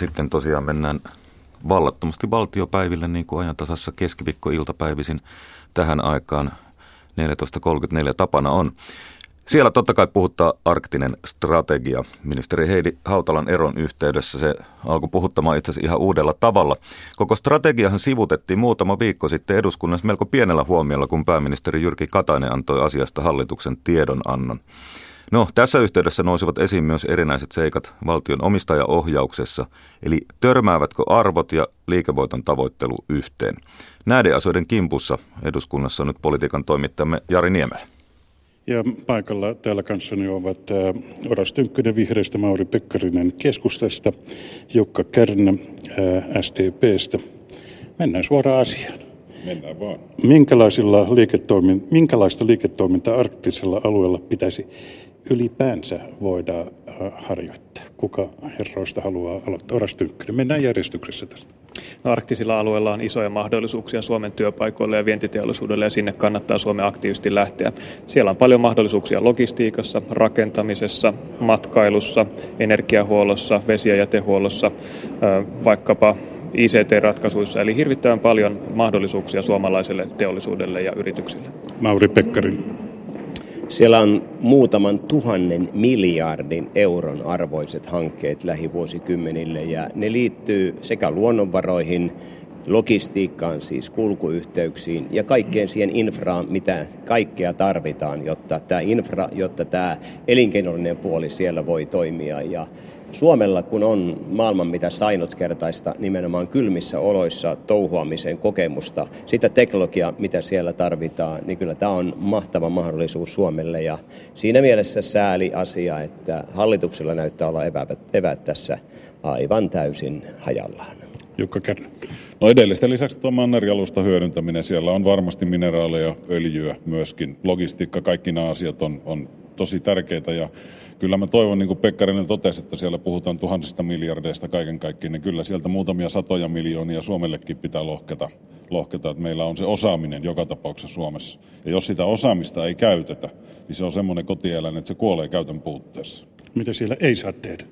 sitten tosiaan mennään vallattomasti valtiopäiville niin kuin ajan tasassa keskiviikko-iltapäivisin tähän aikaan 14.34 tapana on. Siellä totta kai puhuttaa arktinen strategia. Ministeri Heidi Hautalan eron yhteydessä se alkoi puhuttamaan itse asiassa ihan uudella tavalla. Koko strategiahan sivutettiin muutama viikko sitten eduskunnassa melko pienellä huomiolla, kun pääministeri Jyrki Katainen antoi asiasta hallituksen tiedonannon. No, tässä yhteydessä nousivat esiin myös erinäiset seikat valtion omistajaohjauksessa, eli törmäävätkö arvot ja liikevoiton tavoittelu yhteen. Näiden asioiden kimpussa eduskunnassa on nyt politiikan toimittajamme Jari Niemelä. Ja paikalla täällä kanssani ovat äh, Oras Tynkkynen vihreistä, Mauri Pekkarinen keskustasta, Jukka Kärnä äh, SDPstä. Mennään suoraan asiaan. Mennään vaan. Minkälaisilla liiketoimin, minkälaista liiketoimintaa arktisella alueella pitäisi ylipäänsä voida äh, harjoittaa? Kuka herroista haluaa aloittaa? Oras Tynkkynen. Mennään järjestyksessä tästä. No, arktisilla alueilla on isoja mahdollisuuksia Suomen työpaikoille ja vientiteollisuudelle ja sinne kannattaa Suomen aktiivisesti lähteä. Siellä on paljon mahdollisuuksia logistiikassa, rakentamisessa, matkailussa, energiahuollossa, vesi- ja jätehuollossa, vaikkapa ICT-ratkaisuissa, eli hirvittävän paljon mahdollisuuksia suomalaiselle teollisuudelle ja yrityksille. Mauri Pekkarin. Siellä on muutaman tuhannen miljardin euron arvoiset hankkeet lähivuosikymmenille ja ne liittyy sekä luonnonvaroihin, logistiikkaan, siis kulkuyhteyksiin ja kaikkeen siihen infraan, mitä kaikkea tarvitaan, jotta tämä infra, jotta tämä elinkeinollinen puoli siellä voi toimia. Ja Suomella, kun on maailman mitä sainutkertaista nimenomaan kylmissä oloissa touhuamisen kokemusta, sitä teknologiaa, mitä siellä tarvitaan, niin kyllä tämä on mahtava mahdollisuus Suomelle. Ja siinä mielessä sääli asia, että hallituksella näyttää olla eväät tässä aivan täysin hajallaan. Jukka Kärnä. No edellisten lisäksi tuo mannerialusta hyödyntäminen, siellä on varmasti mineraaleja, öljyä myöskin. Logistiikka, kaikki nämä asiat on, on tosi tärkeitä ja kyllä mä toivon, niin kuin Pekkarinen totesi, että siellä puhutaan tuhansista miljardeista kaiken kaikkiaan, niin kyllä sieltä muutamia satoja miljoonia Suomellekin pitää lohketa, lohketa, että meillä on se osaaminen joka tapauksessa Suomessa. Ja jos sitä osaamista ei käytetä, niin se on semmoinen kotieläin, että se kuolee käytön puutteessa. Mitä siellä ei saa tehdä?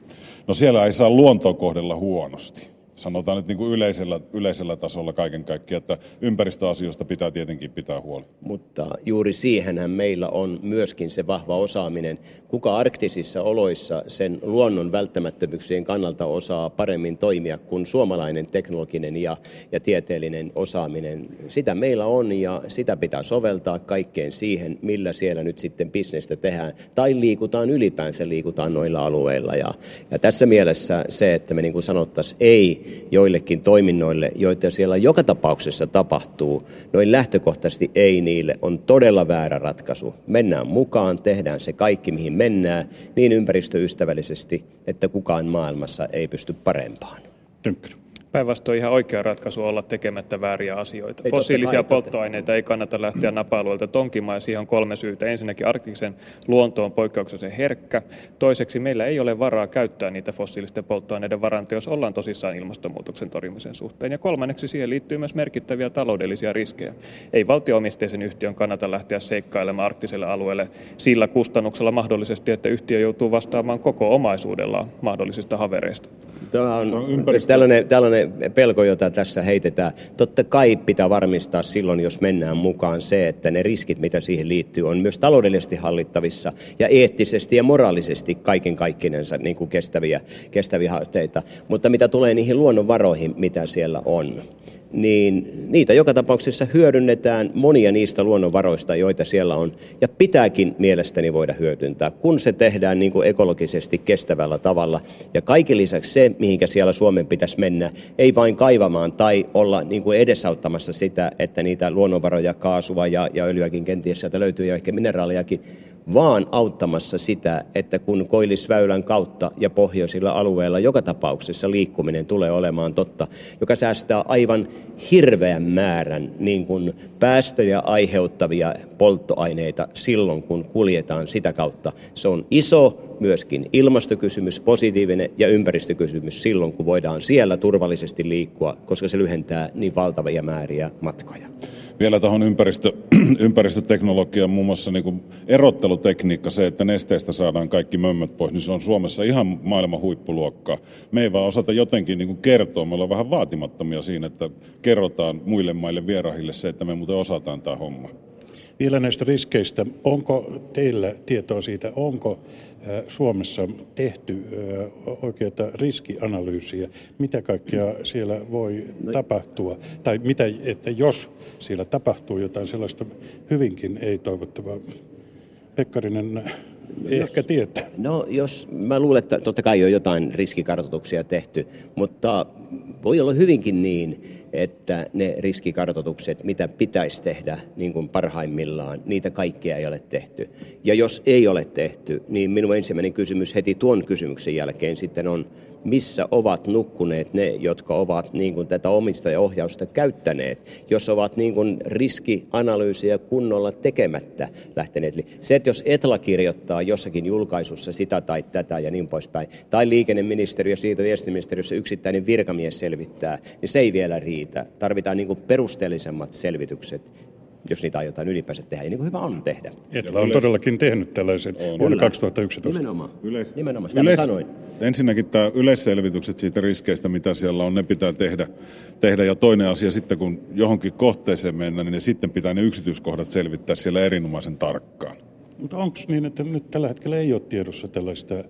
No siellä ei saa luontoa kohdella huonosti sanotaan nyt niin kuin yleisellä, yleisellä tasolla kaiken kaikkiaan, että ympäristöasioista pitää tietenkin pitää huoli. Mutta juuri siihenhän meillä on myöskin se vahva osaaminen. Kuka arktisissa oloissa sen luonnon välttämättömyyksien kannalta osaa paremmin toimia kuin suomalainen teknologinen ja, ja tieteellinen osaaminen. Sitä meillä on ja sitä pitää soveltaa kaikkeen siihen, millä siellä nyt sitten bisnestä tehdään. Tai liikutaan ylipäänsä, liikutaan noilla alueilla. Ja, ja tässä mielessä se, että me niin kuin sanottaisiin ei joillekin toiminnoille, joita siellä joka tapauksessa tapahtuu, noin lähtökohtaisesti ei niille, on todella väärä ratkaisu. Mennään mukaan, tehdään se kaikki, mihin mennään, niin ympäristöystävällisesti, että kukaan maailmassa ei pysty parempaan. Tynkkynen. Päinvastoin ihan oikea ratkaisu olla tekemättä vääriä asioita. Ei Fossiilisia polttoaineita ei kannata lähteä napa-alueelta tonkimaan ja siihen on kolme syytä. Ensinnäkin arktisen luonto on poikkeuksellisen herkkä. Toiseksi meillä ei ole varaa käyttää niitä fossiilisten polttoaineiden varantoja, jos ollaan tosissaan ilmastonmuutoksen torjumisen suhteen. Ja kolmanneksi siihen liittyy myös merkittäviä taloudellisia riskejä. Ei valtioomisteisen yhtiön kannata lähteä seikkailemaan arktiselle alueelle sillä kustannuksella mahdollisesti, että yhtiö joutuu vastaamaan koko omaisuudellaan mahdollisista havereista. Tämä on, on tällainen, tällainen pelko, jota tässä heitetään. Totta kai pitää varmistaa silloin, jos mennään mukaan se, että ne riskit, mitä siihen liittyy, on myös taloudellisesti hallittavissa ja eettisesti ja moraalisesti kaiken kaikkinensa niin kuin kestäviä, kestäviä haasteita. Mutta mitä tulee niihin luonnonvaroihin, mitä siellä on, niin niitä joka tapauksessa hyödynnetään monia niistä luonnonvaroista, joita siellä on, ja pitääkin mielestäni voida hyödyntää, kun se tehdään niin kuin ekologisesti kestävällä tavalla. Ja kaiken lisäksi se, mihinkä siellä Suomen pitäisi mennä, ei vain kaivamaan tai olla niin kuin edesauttamassa sitä, että niitä luonnonvaroja, kaasua ja, ja öljyäkin kenties sieltä löytyy ja ehkä mineraaliakin, vaan auttamassa sitä, että kun Koillisväylän kautta ja pohjoisilla alueilla joka tapauksessa liikkuminen tulee olemaan totta, joka säästää aivan hirveän määrän niin kuin päästöjä aiheuttavia polttoaineita silloin, kun kuljetaan sitä kautta. Se on iso myöskin ilmastokysymys, positiivinen ja ympäristökysymys silloin, kun voidaan siellä turvallisesti liikkua, koska se lyhentää niin valtavia määriä matkoja. Vielä tuohon ympäristö, ympäristöteknologiaan, muun muassa niin erottelutekniikka, se, että nesteestä saadaan kaikki mömmöt pois, niin se on Suomessa ihan maailman huippuluokkaa. Me ei vaan osata jotenkin niin kertoa, me ollaan vähän vaatimattomia siinä, että kerrotaan muille maille vierahille se, että me muuten osataan tämä homma. Vielä näistä riskeistä. Onko teillä tietoa siitä, onko Suomessa tehty oikeaa riskianalyysiä, mitä kaikkea siellä voi no. tapahtua, tai mitä, että jos siellä tapahtuu jotain sellaista hyvinkin ei-toivottavaa. Pekkarinen jos, ehkä tietää. No jos, mä luulen, että totta kai on jotain riskikartoituksia tehty, mutta voi olla hyvinkin niin, että ne riskikartoitukset, mitä pitäisi tehdä niin kuin parhaimmillaan, niitä kaikkea ei ole tehty. Ja jos ei ole tehty, niin minun ensimmäinen kysymys heti tuon kysymyksen jälkeen sitten on, missä ovat nukkuneet ne, jotka ovat niin kuin tätä omistajaohjausta käyttäneet, jos ovat niin kuin riskianalyysiä kunnolla tekemättä lähteneet. Eli se, että jos Etla kirjoittaa jossakin julkaisussa sitä tai tätä ja niin poispäin, tai liikenneministeriö siitä viestiministeriössä yksittäinen virkamies selvittää, niin se ei vielä riitä. Tarvitaan niin kuin perusteellisemmat selvitykset jos niitä aiotaan ylipäänsä tehdä, ja niin kuin hyvä on tehdä. Etla on todellakin tehnyt tällaisen on. vuonna 2011. Nimenomaan, Yleis... Nimenomaan sitä Yleis... sanoin. Ensinnäkin tämä yleisselvitykset siitä riskeistä, mitä siellä on, ne pitää tehdä. tehdä. Ja toinen asia sitten, kun johonkin kohteeseen mennään, niin ne sitten pitää ne yksityiskohdat selvittää siellä erinomaisen tarkkaan. Mutta onko niin, että nyt tällä hetkellä ei ole tiedossa tällaista ää,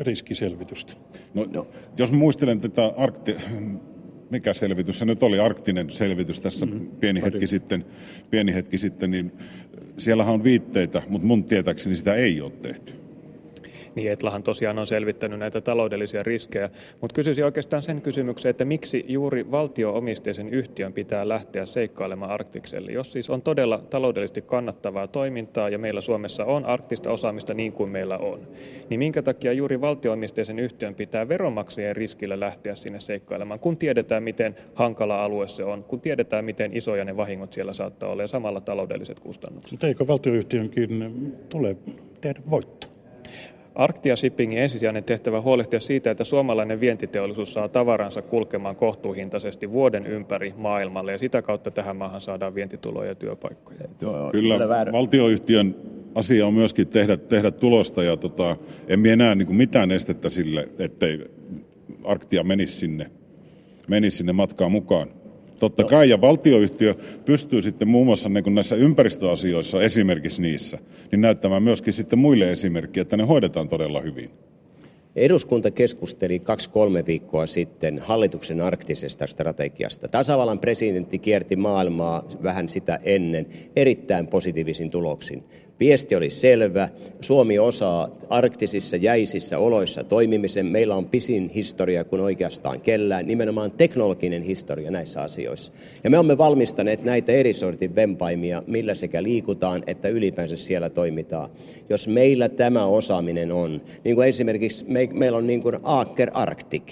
riskiselvitystä? No, no. Jos muistelen tätä arkti mikä selvitys se nyt oli, arktinen selvitys tässä mm-hmm. pieni, hetki sitten, pieni hetki sitten, niin siellähän on viitteitä, mutta mun tietääkseni sitä ei ole tehty niin Etlahan tosiaan on selvittänyt näitä taloudellisia riskejä. Mutta kysyisin oikeastaan sen kysymyksen, että miksi juuri valtio-omisteisen yhtiön pitää lähteä seikkailemaan Arktikselle, jos siis on todella taloudellisesti kannattavaa toimintaa ja meillä Suomessa on arktista osaamista niin kuin meillä on, niin minkä takia juuri valtio-omisteisen yhtiön pitää veronmaksajien riskillä lähteä sinne seikkailemaan, kun tiedetään, miten hankala alue se on, kun tiedetään, miten isoja ne vahingot siellä saattaa olla ja samalla taloudelliset kustannukset. Mutta eikö valtioyhtiönkin tule tehdä voittoa? Arctia Shippingin ensisijainen tehtävä huolehtia siitä, että suomalainen vientiteollisuus saa tavaransa kulkemaan kohtuuhintaisesti vuoden ympäri maailmalle ja sitä kautta tähän maahan saadaan vientituloja ja työpaikkoja. Kyllä, valtioyhtiön asia on myöskin tehdä, tehdä tulosta ja tota, en enää niin kuin mitään estettä sille, ettei Arktia menisi sinne, menisi sinne matkaan mukaan. Totta no. kai, ja valtioyhtiö pystyy sitten muun muassa niin näissä ympäristöasioissa, esimerkiksi niissä, niin näyttämään myöskin sitten muille esimerkkiä, että ne hoidetaan todella hyvin. Eduskunta keskusteli kaksi-kolme viikkoa sitten hallituksen arktisesta strategiasta. Tasavallan presidentti kierti maailmaa vähän sitä ennen erittäin positiivisin tuloksin. Viesti oli selvä. Suomi osaa arktisissa jäisissä oloissa toimimisen. Meillä on pisin historia kuin oikeastaan kellään, nimenomaan teknologinen historia näissä asioissa. Ja me olemme valmistaneet näitä eri sortin vempaimia, millä sekä liikutaan että ylipäänsä siellä toimitaan. Jos meillä tämä osaaminen on, niin kuin esimerkiksi me, meillä on niin kuin Aker Arctic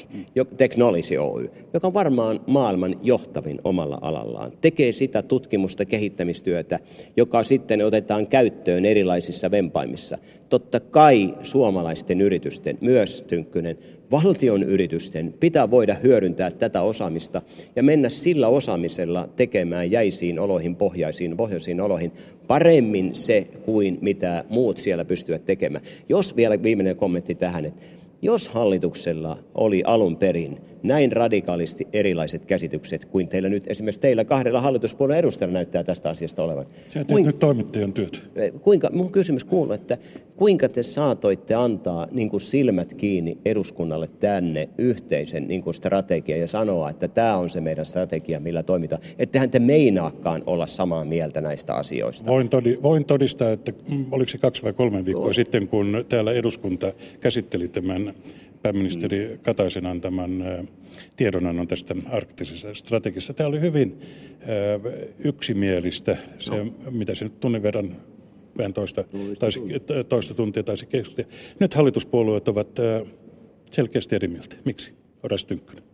Technology Oy, joka on varmaan maailman johtavin omalla alallaan. Tekee sitä tutkimusta, kehittämistyötä, joka sitten otetaan käyttöön käyttöön erilaisissa vempaimissa. Totta kai suomalaisten yritysten, myös Tynkkynen, valtion yritysten pitää voida hyödyntää tätä osaamista ja mennä sillä osaamisella tekemään jäisiin oloihin, pohjaisiin, pohjoisiin oloihin paremmin se kuin mitä muut siellä pystyvät tekemään. Jos vielä viimeinen kommentti tähän, että jos hallituksella oli alun perin näin radikaalisti erilaiset käsitykset kuin teillä nyt, esimerkiksi teillä kahdella hallituspuolueen edustajalla näyttää tästä asiasta olevan. Se on nyt toimittajan työtä. Eh, kuinka, mun kysymys kuuluu, että kuinka te saatoitte antaa niin kuin silmät kiinni eduskunnalle tänne yhteisen niin kuin strategian ja sanoa, että tämä on se meidän strategia, millä toimitaan. Ettehän te meinaakaan olla samaa mieltä näistä asioista. Voin, todi, voin todistaa, että mm, oliko se kaksi vai kolme viikkoa Joo. sitten, kun täällä eduskunta käsitteli tämän pääministeri mm. Kataisen antaman tiedonannon tästä arktisesta strategiasta. Tämä oli hyvin yksimielistä, se, no. mitä se nyt tunnin verran vähän toista, taisi, toista tuntia taisi keskustella. Nyt hallituspuolueet ovat selkeästi eri mieltä. Miksi? Oras Tynkkynen.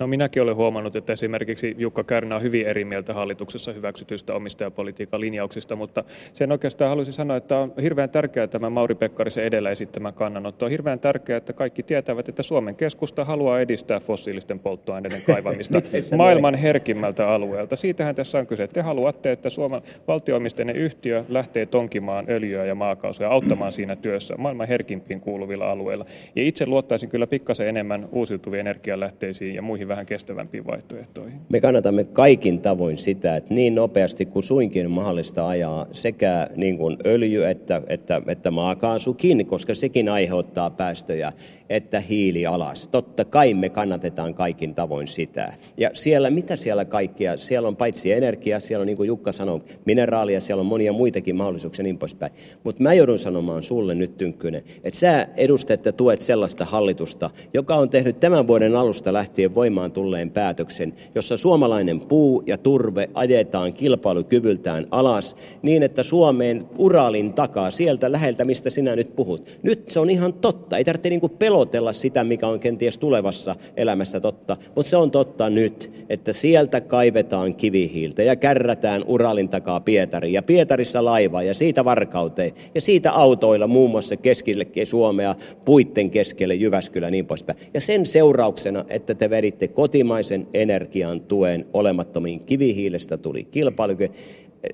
No minäkin olen huomannut, että esimerkiksi Jukka Kärnä on hyvin eri mieltä hallituksessa hyväksytystä omistajapolitiikan linjauksista, mutta sen oikeastaan haluaisin sanoa, että on hirveän tärkeää tämä Mauri Pekkarisen edellä esittämä kannanotto. On hirveän tärkeää, että kaikki tietävät, että Suomen keskusta haluaa edistää fossiilisten polttoaineiden kaivamista maailman herkimmältä alueelta. Siitähän tässä on kyse. Te haluatte, että Suomen valtioomisteinen yhtiö lähtee tonkimaan öljyä ja maakaasua ja auttamaan siinä työssä maailman herkimpiin kuuluvilla alueilla. Ja itse luottaisin kyllä pikkasen enemmän uusiutuviin energialähteisiin ja muihin vähän kestävämpiin vaihtoehtoihin. Me kannatamme kaikin tavoin sitä, että niin nopeasti kuin suinkin mahdollista ajaa sekä niin kuin öljy että, että, että maakaasukin, koska sekin aiheuttaa päästöjä että hiili alas. Totta kai me kannatetaan kaikin tavoin sitä. Ja siellä, mitä siellä kaikkia? Siellä on paitsi energia, siellä on niin kuin Jukka sanoi, mineraalia, siellä on monia muitakin mahdollisuuksia niin poispäin. Mutta mä joudun sanomaan sulle nyt, Tynkkynen, että sä edustat ja tuet sellaista hallitusta, joka on tehnyt tämän vuoden alusta lähtien voimaan tulleen päätöksen, jossa suomalainen puu ja turve ajetaan kilpailukyvyltään alas niin, että Suomeen Uralin takaa, sieltä läheltä, mistä sinä nyt puhut. Nyt se on ihan totta. Ei tarvitse niin pelotella pelotella sitä, mikä on kenties tulevassa elämässä totta. Mutta se on totta nyt, että sieltä kaivetaan kivihiiltä ja kärrätään Uralin takaa Pietariin ja Pietarissa laivaa ja siitä Varkauteen ja siitä autoilla muun muassa keskelle Suomea, puitten keskelle Jyväskylä ja niin poispäin. Ja sen seurauksena, että te veditte kotimaisen energian tuen olemattomiin kivihiilestä tuli kilpailukyky.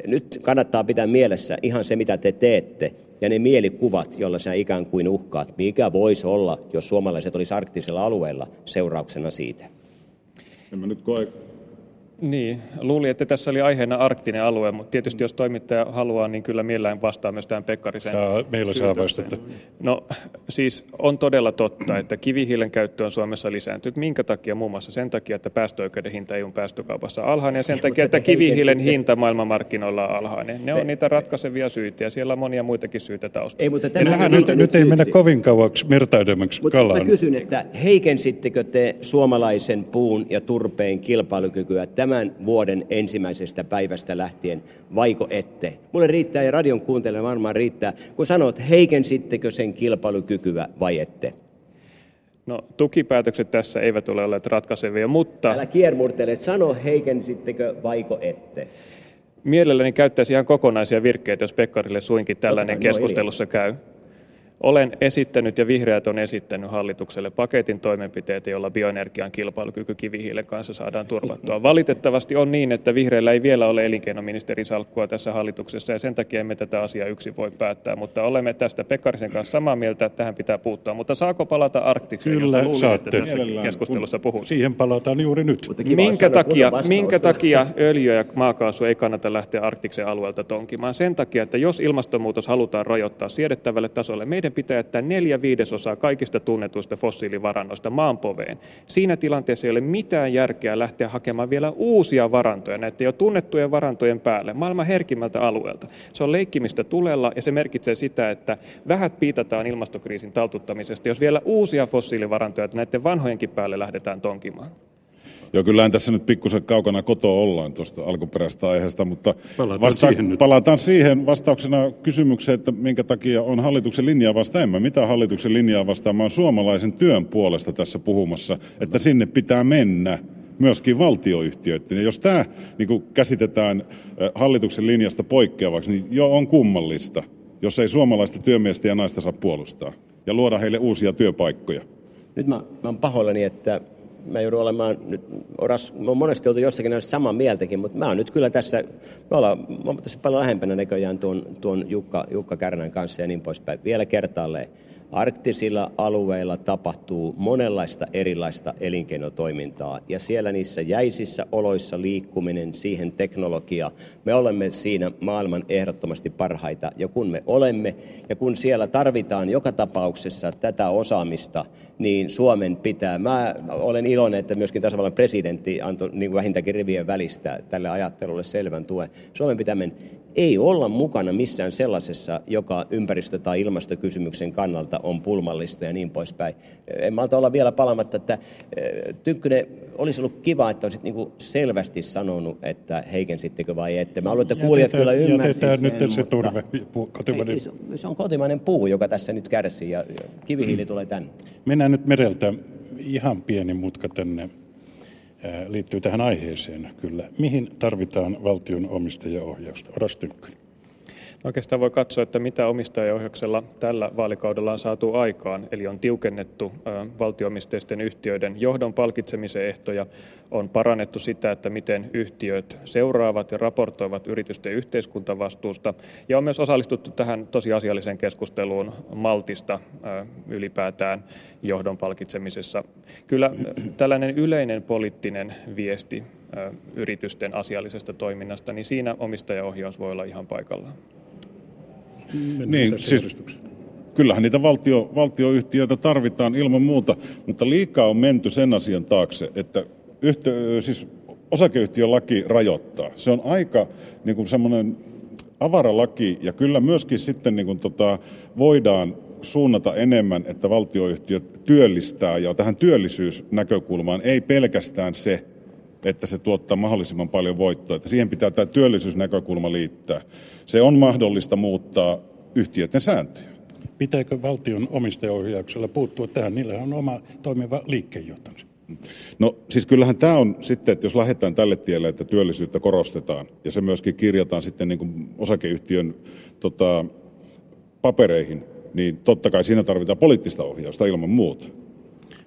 Nyt kannattaa pitää mielessä ihan se, mitä te teette ja ne mielikuvat, joilla sä ikään kuin uhkaat, mikä voisi olla, jos suomalaiset olisi arktisella alueella seurauksena siitä? En mä nyt koe niin, luulin, että tässä oli aiheena arktinen alue, mutta tietysti jos toimittaja haluaa, niin kyllä mielellään vastaa myös tähän Pekkarisen saa, Meillä saa vastata. No siis on todella totta, että kivihiilen käyttö on Suomessa lisääntynyt. Minkä takia? Muun muassa sen takia, että päästöoikeuden hinta EUn päästökaupassa on alhainen ja sen takia, että kivihiilen hinta maailmanmarkkinoilla on alhainen. Ne on niitä ratkaisevia syitä ja siellä on monia muitakin syitä taustalla. Ei, mutta tämä nyt, nyt ei mennä kovin kauaksi mertaidemmaksi kalaan. Mutta kysyn, että heikensittekö te suomalaisen puun ja turpeen kilpailukykyä tämän vuoden ensimmäisestä päivästä lähtien, vaiko ette? Mulle riittää ja radion kuuntele varmaan riittää, kun sanot, heikensittekö sen kilpailukykyä vai ette? No tukipäätökset tässä eivät ole olleet ratkaisevia, mutta... Älä kiermurtele, sano heikensittekö vaiko ette? Mielelläni käyttäisi ihan kokonaisia virkkeitä, jos Pekkarille suinkin tällainen no keskustelussa no, käy. Olen esittänyt ja vihreät on esittänyt hallitukselle paketin toimenpiteitä, joilla bioenergian kilpailukyky kivihiilen kanssa saadaan turvattua. Valitettavasti on niin, että vihreillä ei vielä ole elinkeinoministerin salkkua tässä hallituksessa ja sen takia emme tätä asiaa yksin voi päättää, mutta olemme tästä Pekkarisen kanssa samaa mieltä, että tähän pitää puuttua. Mutta saako palata Arktikseen, Kyllä, luulin, saatte. että tässä keskustelussa puhun? Siihen palataan juuri nyt. Minkä takia, minkä takia öljy ja maakaasu ei kannata lähteä Arktiksen alueelta tonkimaan? Sen takia, että jos ilmastonmuutos halutaan rajoittaa siedettävälle tasolle, meidän meidän pitää jättää neljä viidesosaa kaikista tunnetuista fossiilivarannoista maanpoveen. Siinä tilanteessa ei ole mitään järkeä lähteä hakemaan vielä uusia varantoja näiden jo tunnettujen varantojen päälle maailman herkimmältä alueelta. Se on leikkimistä tulella ja se merkitsee sitä, että vähät piitataan ilmastokriisin taltuttamisesta, jos vielä uusia fossiilivarantoja näiden vanhojenkin päälle lähdetään tonkimaan. Joo, kyllähän tässä nyt pikkusen kaukana kotoa ollaan tuosta alkuperäisestä aiheesta, mutta palataan, vasta- siihen, nyt. palataan siihen vastauksena kysymykseen, että minkä takia on hallituksen linjaa vasta en mä mitä hallituksen linjaa vastaan, mä oon suomalaisen työn puolesta tässä puhumassa, että sinne pitää mennä myöskin valtioyhtiöiden. Ja jos tämä niin käsitetään hallituksen linjasta poikkeavaksi, niin jo on kummallista, jos ei suomalaista työmiestä ja naista saa puolustaa ja luoda heille uusia työpaikkoja. Nyt mä, mä oon pahoillani, että mä joudun olemaan nyt, oras, mä oon monesti oltu jossakin näistä samaa mieltäkin, mutta mä oon nyt kyllä tässä, me ollaan, tässä paljon lähempänä näköjään tuon, tuon Jukka, Jukka Kärnän kanssa ja niin poispäin. Vielä kertaalleen, arktisilla alueilla tapahtuu monenlaista erilaista elinkeinotoimintaa ja siellä niissä jäisissä oloissa liikkuminen, siihen teknologia, me olemme siinä maailman ehdottomasti parhaita ja kun me olemme ja kun siellä tarvitaan joka tapauksessa tätä osaamista, niin Suomen pitää. Mä olen iloinen, että myöskin tasavallan presidentti antoi niin vähintäänkin rivien välistä tälle ajattelulle selvän tuen. Suomen pitää mennä. Ei olla mukana missään sellaisessa, joka ympäristö- tai ilmastokysymyksen kannalta on pulmallista ja niin poispäin. En malta olla vielä palamatta, että eh, Tynkkynen, olisi ollut kiva, että olisit niin selvästi sanonut, että heikensittekö vai ette. Mä haluan, että kuulijat kyllä ymmärsivät sen. nyt se turve, kotimainen. Ei, se on kotimainen puu, joka tässä nyt kärsii ja, kivihiili tulee tänne. Mennään nyt mereltä ihan pieni mutka tänne liittyy tähän aiheeseen kyllä. Mihin tarvitaan valtion omistajaohjausta? Oras Tynkkynen. Oikeastaan voi katsoa, että mitä omistajaohjauksella tällä vaalikaudella on saatu aikaan. Eli on tiukennettu valtioomisteisten yhtiöiden johdon palkitsemisen ehtoja, on parannettu sitä, että miten yhtiöt seuraavat ja raportoivat yritysten yhteiskuntavastuusta. Ja on myös osallistuttu tähän tosiasialliseen keskusteluun maltista ylipäätään johdon palkitsemisessa. Kyllä tällainen yleinen poliittinen viesti yritysten asiallisesta toiminnasta, niin siinä omistajaohjaus voi olla ihan paikallaan. Niin, siis kyllähän niitä valtio, valtioyhtiöitä tarvitaan ilman muuta, mutta liikaa on menty sen asian taakse, että yhtiö, siis osakeyhtiölaki rajoittaa. Se on aika niin kuin semmoinen avara laki ja kyllä myöskin sitten niin kuin tota, voidaan suunnata enemmän, että valtioyhtiö työllistää ja tähän työllisyysnäkökulmaan ei pelkästään se, että se tuottaa mahdollisimman paljon voittoa. Että siihen pitää tämä työllisyysnäkökulma liittää. Se on mahdollista muuttaa yhtiöiden sääntöjä. Pitääkö valtion omistajaohjauksella puuttua tähän? Niillä on oma toimiva liikkeenjohtonsa. No siis kyllähän tämä on sitten, että jos lähdetään tälle tielle, että työllisyyttä korostetaan ja se myöskin kirjataan sitten niin kuin osakeyhtiön tota, papereihin, niin totta kai siinä tarvitaan poliittista ohjausta ilman muuta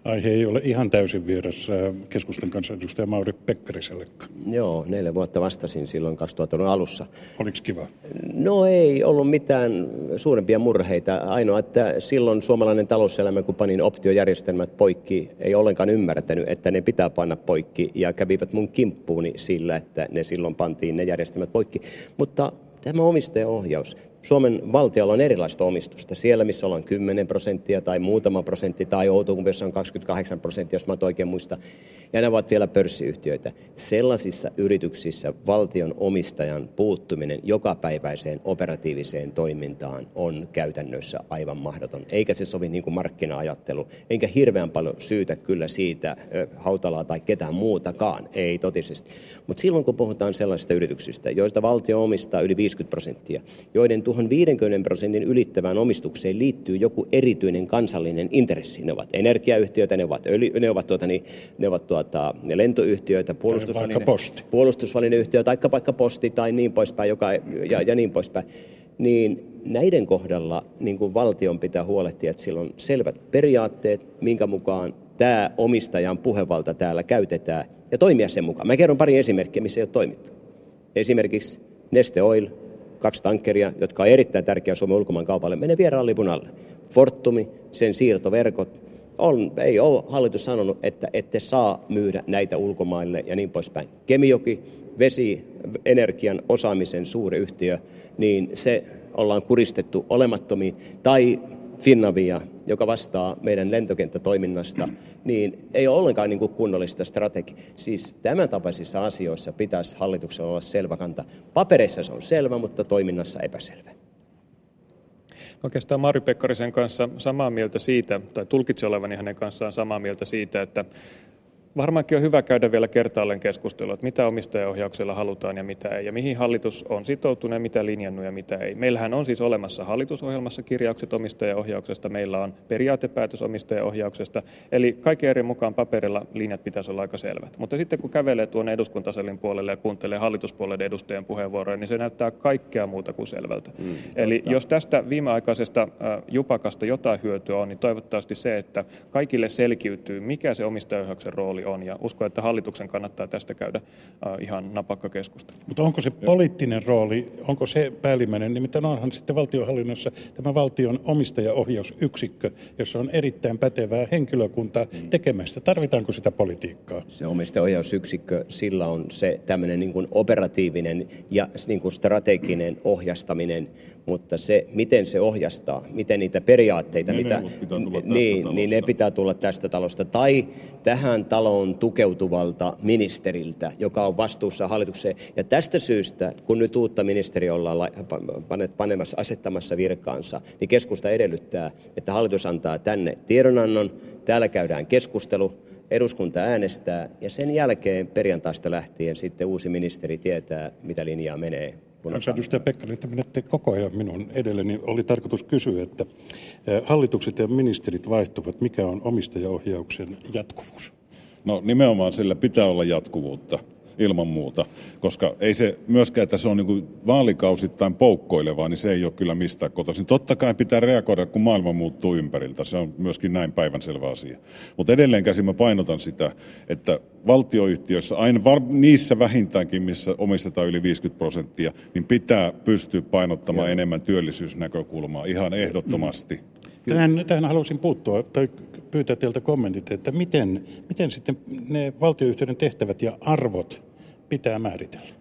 aihe ei ole ihan täysin vieras keskustan kansanedustaja Mauri Pekkarisellekaan. Joo, neljä vuotta vastasin silloin 2000-luvun alussa. Oliko kiva? No ei ollut mitään suurempia murheita. Ainoa, että silloin suomalainen talouselämä, kun panin optiojärjestelmät poikki, ei ollenkaan ymmärtänyt, että ne pitää panna poikki ja kävivät mun kimppuuni sillä, että ne silloin pantiin ne järjestelmät poikki. Mutta tämä omistajaohjaus, Suomen valtiolla on erilaista omistusta. Siellä, missä ollaan 10 prosenttia tai muutama prosentti, tai Outokumpiossa on 28 prosenttia, jos mä oikein muista, ja ne ovat vielä pörssiyhtiöitä. Sellaisissa yrityksissä valtion omistajan puuttuminen jokapäiväiseen operatiiviseen toimintaan on käytännössä aivan mahdoton. Eikä se sovi niin kuin markkina-ajattelu, enkä hirveän paljon syytä kyllä siitä Hautalaa tai ketään muutakaan, ei totisesti. Mutta silloin kun puhutaan sellaisista yrityksistä, joista valtio omistaa yli 50 prosenttia, joiden tuohon 50 prosentin ylittävään omistukseen liittyy joku erityinen kansallinen intressi. Ne ovat energiayhtiöitä, ne ovat, öljy, ne ovat, tuota, niin, ne ovat tuota, ne lentoyhtiöitä, puolustusväline, puolustusvälineyhtiö, tai vaikka posti tai niin poispäin, joka, ja, ja niin poispäin. Niin näiden kohdalla niin kuin valtion pitää huolehtia, että sillä on selvät periaatteet, minkä mukaan tämä omistajan puhevalta täällä käytetään, ja toimia sen mukaan. Mä kerron pari esimerkkiä, missä ei ole toimittu. Esimerkiksi Neste Oil, kaksi tankkeria, jotka on erittäin tärkeä Suomen ulkomaan kaupalle, menee vieraan lipun alle. Fortumi, sen siirtoverkot, on, ei ole hallitus sanonut, että ette saa myydä näitä ulkomaille ja niin poispäin. Kemijoki, vesi, energian osaamisen suuri yhtiö, niin se ollaan kuristettu olemattomiin. Tai Finnavia, joka vastaa meidän lentokenttätoiminnasta, niin ei ole ollenkaan niin kuin kunnollista strategiaa. Siis tämän tapaisissa asioissa pitäisi hallituksella olla selvä kanta. Papereissa se on selvä, mutta toiminnassa epäselvä. Oikeastaan Mari Pekkarisen kanssa samaa mieltä siitä, tai tulkitse olevani hänen kanssaan samaa mieltä siitä, että Varmaankin on hyvä käydä vielä kertaalleen keskustelua, että mitä omistajaohjauksella halutaan ja mitä ei, ja mihin hallitus on sitoutunut ja mitä linjannut ja mitä ei. Meillähän on siis olemassa hallitusohjelmassa kirjaukset omistajaohjauksesta, meillä on periaatepäätös omistajaohjauksesta, eli kaiken eri mukaan paperilla linjat pitäisi olla aika selvät. Mutta sitten kun kävelee tuonne eduskuntasalin puolelle ja kuuntelee hallituspuolueiden edustajien puheenvuoroja, niin se näyttää kaikkea muuta kuin selvältä. Mm, eli totta. jos tästä viimeaikaisesta jupakasta jotain hyötyä on, niin toivottavasti se, että kaikille selkiytyy, mikä se omistajaohjauksen rooli on. Ja uskon, että hallituksen kannattaa tästä käydä äh, ihan napakka keskustelu. Mutta onko se poliittinen rooli, onko se päällimmäinen? Nimittäin onhan sitten valtionhallinnossa tämä valtion omistajaohjausyksikkö, jossa on erittäin pätevää henkilökuntaa mm. tekemästä. Tarvitaanko sitä politiikkaa? Se omistajaohjausyksikkö, sillä on se tämmöinen niin operatiivinen ja niin kuin strateginen ohjastaminen mutta se, miten se ohjastaa, miten niitä periaatteita, ne mitä, niin, niin ne pitää tulla tästä talosta. Tai tähän taloon tukeutuvalta ministeriltä, joka on vastuussa hallitukseen. Ja tästä syystä, kun nyt uutta ministeriä ollaan panemassa, asettamassa virkaansa, niin keskusta edellyttää, että hallitus antaa tänne tiedonannon, täällä käydään keskustelu, eduskunta äänestää ja sen jälkeen perjantaista lähtien sitten uusi ministeri tietää, mitä linjaa menee Kansanedustaja Pekkarinen, että menette koko ajan minun edelleni. Oli tarkoitus kysyä, että hallitukset ja ministerit vaihtuvat. Mikä on omistajaohjauksen jatkuvuus? No nimenomaan sillä pitää olla jatkuvuutta ilman muuta, koska ei se myöskään, että se on niin vaalikausittain poukkoilevaa, niin se ei ole kyllä mistään kotoisin. Totta kai pitää reagoida, kun maailma muuttuu ympäriltä. Se on myöskin näin päivänselvä asia. Mutta edelleenkäsin mä painotan sitä, että valtioyhtiöissä, aina var, niissä vähintäänkin, missä omistetaan yli 50 prosenttia, niin pitää pystyä painottamaan Joo. enemmän työllisyysnäkökulmaa ihan ehdottomasti. Mm. Tähän, tähän haluaisin puuttua tai pyytää teiltä kommentit, että miten, miten sitten ne valtioyhtiöiden tehtävät ja arvot pitää määritellä?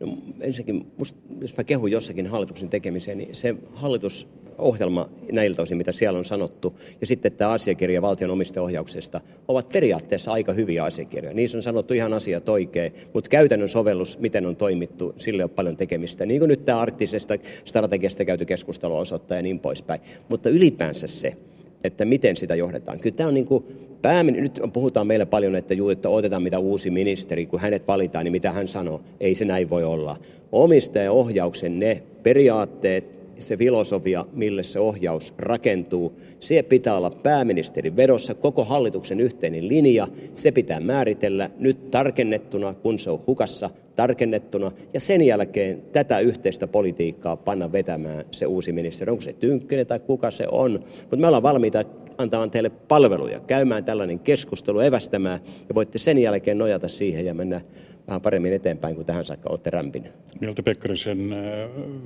No, ensinnäkin, musta, jos mä kehun jossakin hallituksen tekemiseen, niin se hallitusohjelma näiltä osin, mitä siellä on sanottu, ja sitten tämä asiakirja valtion omistajaohjauksesta, ovat periaatteessa aika hyviä asiakirjoja. Niissä on sanottu ihan asiat oikein, mutta käytännön sovellus, miten on toimittu, sille on paljon tekemistä. Niin kuin nyt tämä arktisesta strategiasta käyty keskustelu osoittaa ja niin poispäin. Mutta ylipäänsä se, että miten sitä johdetaan. Kyllä tämä on niin kuin päämin, nyt puhutaan meillä paljon, että, juu, että otetaan mitä uusi ministeri, kun hänet valitaan, niin mitä hän sanoo. Ei se näin voi olla. Omistajaohjauksen ne periaatteet, se filosofia, mille se ohjaus rakentuu, se pitää olla pääministerin vedossa, koko hallituksen yhteinen linja, se pitää määritellä nyt tarkennettuna, kun se on hukassa, tarkennettuna, ja sen jälkeen tätä yhteistä politiikkaa panna vetämään se uusi ministeri, onko se Tynkkynen tai kuka se on, mutta me ollaan valmiita antamaan teille palveluja, käymään tällainen keskustelu, evästämään, ja voitte sen jälkeen nojata siihen ja mennä vähän paremmin eteenpäin kuin tähän saakka olette rämpineet. Miltä Pekkarisen äh,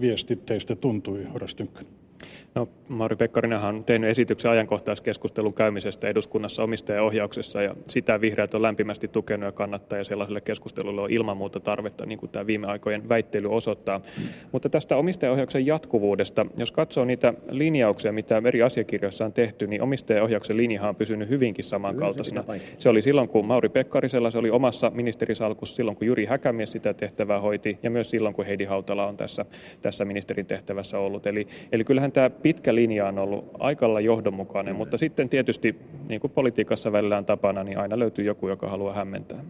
viesti teistä tuntui, Horas Tynkkönen? No, Mauri Pekkarinenhan on tehnyt esityksen ajankohtaiskeskustelun käymisestä eduskunnassa omistajaohjauksessa ja sitä vihreät on lämpimästi tukenut ja kannattaa ja sellaiselle keskustelulle on ilman muuta tarvetta, niin kuin tämä viime aikojen väittely osoittaa. Mm. Mutta tästä omistajaohjauksen jatkuvuudesta, jos katsoo niitä linjauksia, mitä eri asiakirjoissa on tehty, niin omistajaohjauksen linjahan on pysynyt hyvinkin samankaltaisena. Se oli silloin, kun Mauri Pekkarisella, se oli omassa ministerisalkussa silloin, kun Jyri Häkämies sitä tehtävää hoiti ja myös silloin, kun Heidi Hautala on tässä, tässä ministerin tehtävässä ollut. Eli, eli kyllähän tämä pitkä linja on ollut aikalla johdonmukainen, mutta sitten tietysti, niin kuin politiikassa välillä on tapana, niin aina löytyy joku, joka haluaa hämmentää.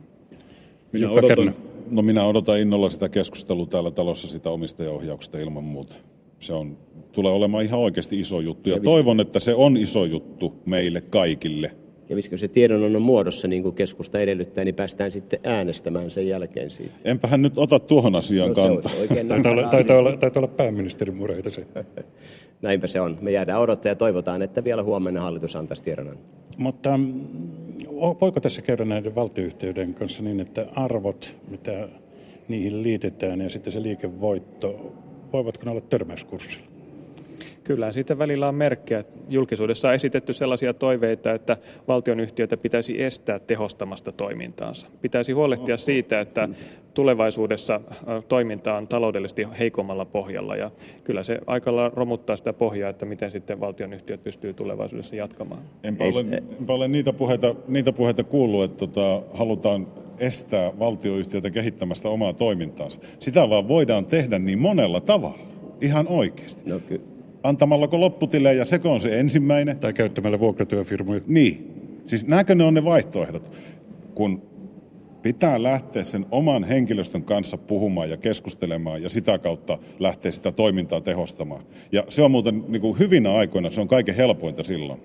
Minä odotan, no minä odotan innolla sitä keskustelua täällä talossa sitä omistajaohjauksesta ilman muuta. Se on, tulee olemaan ihan oikeasti iso juttu ja, ja toivon, että se on iso juttu meille kaikille – ja viskö se tiedonannon muodossa, niin kuin keskusta edellyttää, niin päästään sitten äänestämään sen jälkeen siitä. Enpähän nyt ota tuohon asiaan no, kantaa. taitaa, olla, taitaa, olla, taitaa olla pääministerin mureita se. Näinpä se on. Me jäädään odottaa ja toivotaan, että vielä huomenna hallitus antaisi tiedonannon. Mutta mm, voiko tässä käydä näiden valtioyhtiöiden kanssa niin, että arvot, mitä niihin liitetään ja sitten se liikevoitto, voivatko ne olla törmäyskurssilla? Kyllä siitä välillä on merkkejä. Julkisuudessa on esitetty sellaisia toiveita, että valtionyhtiöitä pitäisi estää tehostamasta toimintaansa. Pitäisi huolehtia siitä, että tulevaisuudessa toiminta on taloudellisesti heikommalla pohjalla ja kyllä se aikalla romuttaa sitä pohjaa, että miten sitten valtionyhtiöt pystyy tulevaisuudessa jatkamaan. Enpä ole, enpä ole niitä, puheita, niitä puheita kuullut, että tota, halutaan estää valtioyhtiöitä kehittämästä omaa toimintaansa. Sitä vaan voidaan tehdä niin monella tavalla, ihan oikeasti. No, ky- antamallako lopputilejä, seko on se ensimmäinen. Tai käyttämällä vuokratyöfirmoja. Niin. Siis näkö ne on ne vaihtoehdot? Kun pitää lähteä sen oman henkilöstön kanssa puhumaan ja keskustelemaan ja sitä kautta lähteä sitä toimintaa tehostamaan. Ja se on muuten niin kuin hyvinä aikoina, se on kaiken helpointa silloin.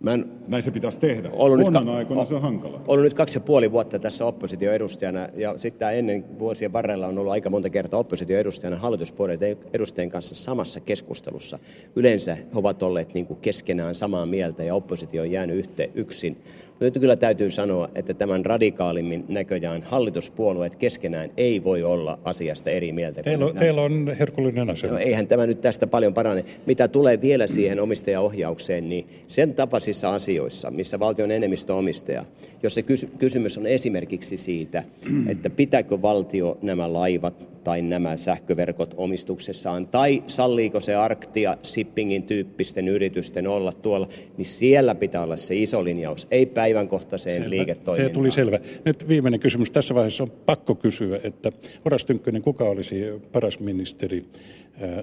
Mä en, Näin se pitäisi tehdä. Ollut nyt aikoina se on hankala. Ollut nyt kaksi ja puoli vuotta tässä oppositioedustajana ja sitten ennen vuosien varrella on ollut aika monta kertaa oppositioedustajana hallituspuolueiden edustajien kanssa samassa keskustelussa. Yleensä he ovat olleet niin kuin keskenään samaa mieltä ja oppositio on jäänyt yhteen yksin. Nyt kyllä täytyy sanoa, että tämän radikaalimmin näköjään hallituspuolueet keskenään ei voi olla asiasta eri mieltä. Teillä on, teillä on herkullinen asema. No, eihän tämä nyt tästä paljon parane. Mitä tulee vielä siihen omistajaohjaukseen, niin sen tapaisissa asioissa, missä valtion enemmistö omistaja, jos se kysymys on esimerkiksi siitä, että pitääkö valtio nämä laivat tai nämä sähköverkot omistuksessaan, tai salliiko se Arktia shippingin tyyppisten yritysten olla tuolla, niin siellä pitää olla se iso linjaus, ei päivänkohtaiseen selvä. liiketoimintaan. Se tuli selvä. Nyt viimeinen kysymys. Tässä vaiheessa on pakko kysyä, että Horas Tynkkönen, kuka olisi paras ministeri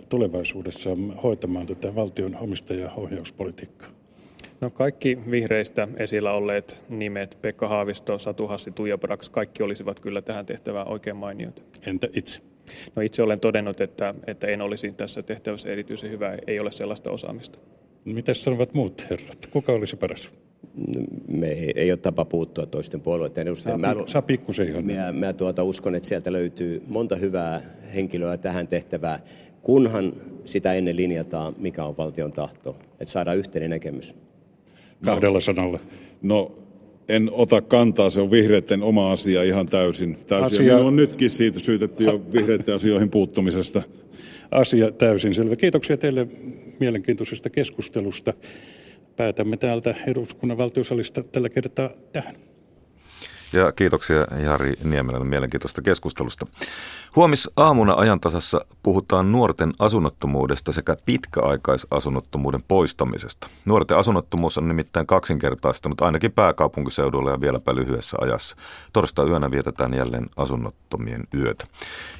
tulevaisuudessa hoitamaan tätä valtion omistajaohjauspolitiikkaa? No kaikki vihreistä esillä olleet nimet, Pekka Haavisto, Satu Hassi, Tuija Brax, kaikki olisivat kyllä tähän tehtävään oikein mainioita. Entä itse? No itse olen todennut, että, että en olisi tässä tehtävässä erityisen hyvä, ei ole sellaista osaamista. Mitä sanovat muut herrat? Kuka olisi paras? me ei, ei ole tapa puuttua toisten puolueiden edustajien. Saa, mä, saa pikkusen Mä, mä tuota, uskon, että sieltä löytyy monta hyvää henkilöä tähän tehtävään, kunhan sitä ennen linjataan, mikä on valtion tahto, että saadaan yhteinen näkemys. Kahdella sanalla. No, en ota kantaa, se on vihreiden oma asia ihan täysin. täysin. Asia... on nytkin siitä syytetty jo vihreiden asioihin puuttumisesta. Asia täysin selvä. Kiitoksia teille mielenkiintoisesta keskustelusta. Päätämme täältä eduskunnan valtiosalista tällä kertaa tähän. Ja kiitoksia Jari Niemelälle mielenkiintoista keskustelusta. Huomis aamuna ajantasassa puhutaan nuorten asunnottomuudesta sekä pitkäaikaisasunnottomuuden poistamisesta. Nuorten asunnottomuus on nimittäin kaksinkertaistunut ainakin pääkaupunkiseudulla ja vieläpä lyhyessä ajassa. Torstai yönä vietetään jälleen asunnottomien yötä.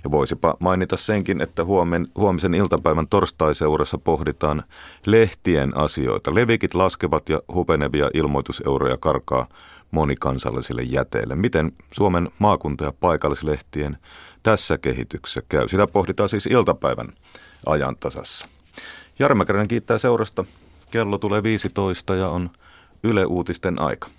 Ja voisipa mainita senkin, että huomen, huomisen iltapäivän torstaiseurassa pohditaan lehtien asioita. Levikit laskevat ja hupenevia ilmoituseuroja karkaa monikansallisille jäteille. Miten Suomen maakunta- ja paikallislehtien tässä kehityksessä käy? Sitä pohditaan siis iltapäivän ajantasassa. Jarmäkäräinen kiittää seurasta. Kello tulee 15 ja on Yle Uutisten aika.